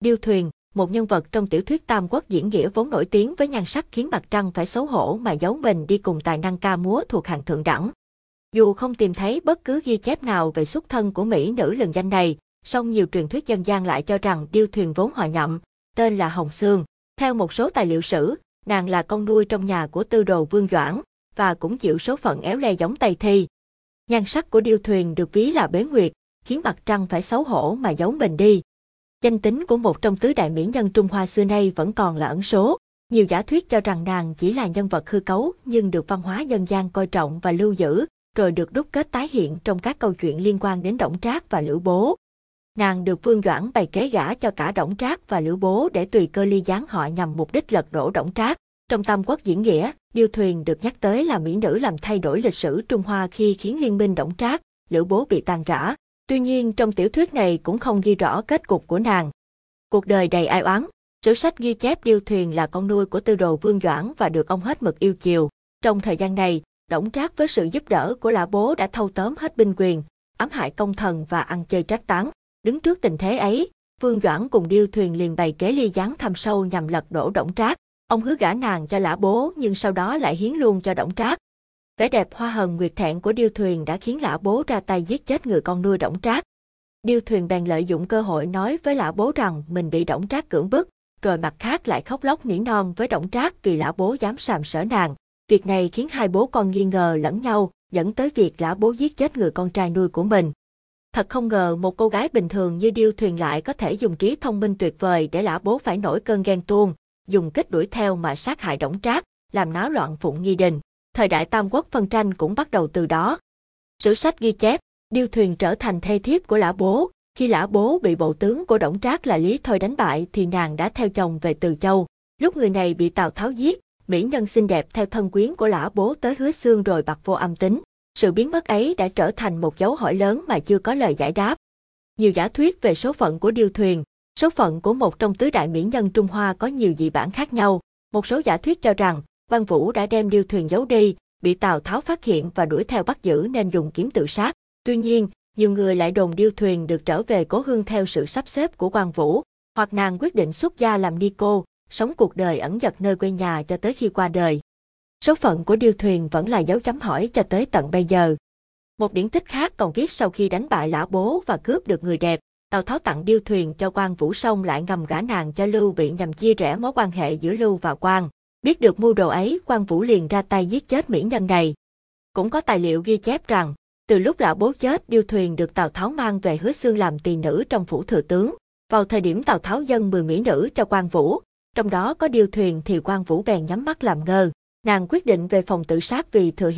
Điêu thuyền, một nhân vật trong tiểu thuyết Tam Quốc diễn nghĩa vốn nổi tiếng với nhan sắc khiến mặt Trăng phải xấu hổ mà giấu mình đi cùng tài năng ca múa thuộc hàng thượng đẳng. Dù không tìm thấy bất cứ ghi chép nào về xuất thân của mỹ nữ lừng danh này, song nhiều truyền thuyết dân gian lại cho rằng điêu thuyền vốn họ nhậm, tên là Hồng Sương. Theo một số tài liệu sử, nàng là con nuôi trong nhà của tư đồ Vương Doãn, và cũng chịu số phận éo le giống Tây Thi. Nhan sắc của điêu thuyền được ví là bế nguyệt, khiến mặt trăng phải xấu hổ mà giấu mình đi. Danh tính của một trong tứ đại mỹ nhân Trung Hoa xưa nay vẫn còn là ẩn số. Nhiều giả thuyết cho rằng nàng chỉ là nhân vật hư cấu nhưng được văn hóa dân gian coi trọng và lưu giữ, rồi được đúc kết tái hiện trong các câu chuyện liên quan đến Đổng Trác và Lữ Bố. Nàng được Vương Doãn bày kế gả cho cả Đổng Trác và Lữ Bố để tùy cơ ly gián họ nhằm mục đích lật đổ Đổng Trác. Trong Tam Quốc diễn nghĩa, Điêu Thuyền được nhắc tới là mỹ nữ làm thay đổi lịch sử Trung Hoa khi khiến liên minh Đổng Trác, Lữ Bố bị tàn rã. Tuy nhiên trong tiểu thuyết này cũng không ghi rõ kết cục của nàng. Cuộc đời đầy ai oán, sử sách ghi chép Điêu Thuyền là con nuôi của tư đồ Vương Doãn và được ông hết mực yêu chiều. Trong thời gian này, Đổng Trác với sự giúp đỡ của Lã Bố đã thâu tóm hết binh quyền, ám hại công thần và ăn chơi trác tán. Đứng trước tình thế ấy, Vương Doãn cùng Điêu Thuyền liền bày kế ly gián thăm sâu nhằm lật đổ Đổng Trác. Ông hứa gả nàng cho Lã Bố nhưng sau đó lại hiến luôn cho Đổng Trác. Vẻ đẹp hoa hồng nguyệt thẹn của Điêu Thuyền đã khiến Lã Bố ra tay giết chết người con nuôi Đổng Trác. Điêu Thuyền bèn lợi dụng cơ hội nói với Lã Bố rằng mình bị Đổng Trác cưỡng bức, rồi mặt khác lại khóc lóc nỉ non với Đổng Trác vì Lã Bố dám sàm sở nàng. Việc này khiến hai bố con nghi ngờ lẫn nhau, dẫn tới việc Lã Bố giết chết người con trai nuôi của mình. Thật không ngờ một cô gái bình thường như Điêu Thuyền lại có thể dùng trí thông minh tuyệt vời để Lã Bố phải nổi cơn ghen tuông, dùng kích đuổi theo mà sát hại Đổng Trác, làm náo loạn Phụng Nghi Đình. Thời đại Tam Quốc phân tranh cũng bắt đầu từ đó. Sử sách ghi chép, Điêu Thuyền trở thành thê thiếp của Lã Bố. Khi Lã Bố bị bộ tướng của Đổng Trác là Lý Thôi đánh bại thì nàng đã theo chồng về Từ Châu. Lúc người này bị Tào Tháo giết, mỹ nhân xinh đẹp theo thân quyến của Lã Bố tới hứa xương rồi bạc vô âm tính. Sự biến mất ấy đã trở thành một dấu hỏi lớn mà chưa có lời giải đáp. Nhiều giả thuyết về số phận của Điêu Thuyền, số phận của một trong tứ đại mỹ nhân Trung Hoa có nhiều dị bản khác nhau. Một số giả thuyết cho rằng, Văn Vũ đã đem Điêu Thuyền giấu đi, bị Tào Tháo phát hiện và đuổi theo bắt giữ nên dùng kiếm tự sát. Tuy nhiên, nhiều người lại đồn Điêu Thuyền được trở về cố hương theo sự sắp xếp của quan Vũ, hoặc nàng quyết định xuất gia làm ni cô, sống cuộc đời ẩn dật nơi quê nhà cho tới khi qua đời. Số phận của Điêu Thuyền vẫn là dấu chấm hỏi cho tới tận bây giờ. Một điển tích khác còn viết sau khi đánh bại Lã Bố và cướp được người đẹp, Tào Tháo tặng Điêu Thuyền cho quan Vũ Sông lại ngầm gả nàng cho Lưu Bị nhằm chia rẽ mối quan hệ giữa Lưu và quan. Biết được mưu đồ ấy, quan Vũ liền ra tay giết chết mỹ nhân này. Cũng có tài liệu ghi chép rằng, từ lúc lão Bố chết, Điêu Thuyền được Tào Tháo mang về hứa xương làm tỳ nữ trong phủ thừa tướng. Vào thời điểm Tào Tháo dân 10 mỹ nữ cho quan Vũ, trong đó có Điêu Thuyền thì quan Vũ bèn nhắm mắt làm ngơ. Nàng quyết định về phòng tự sát vì thừa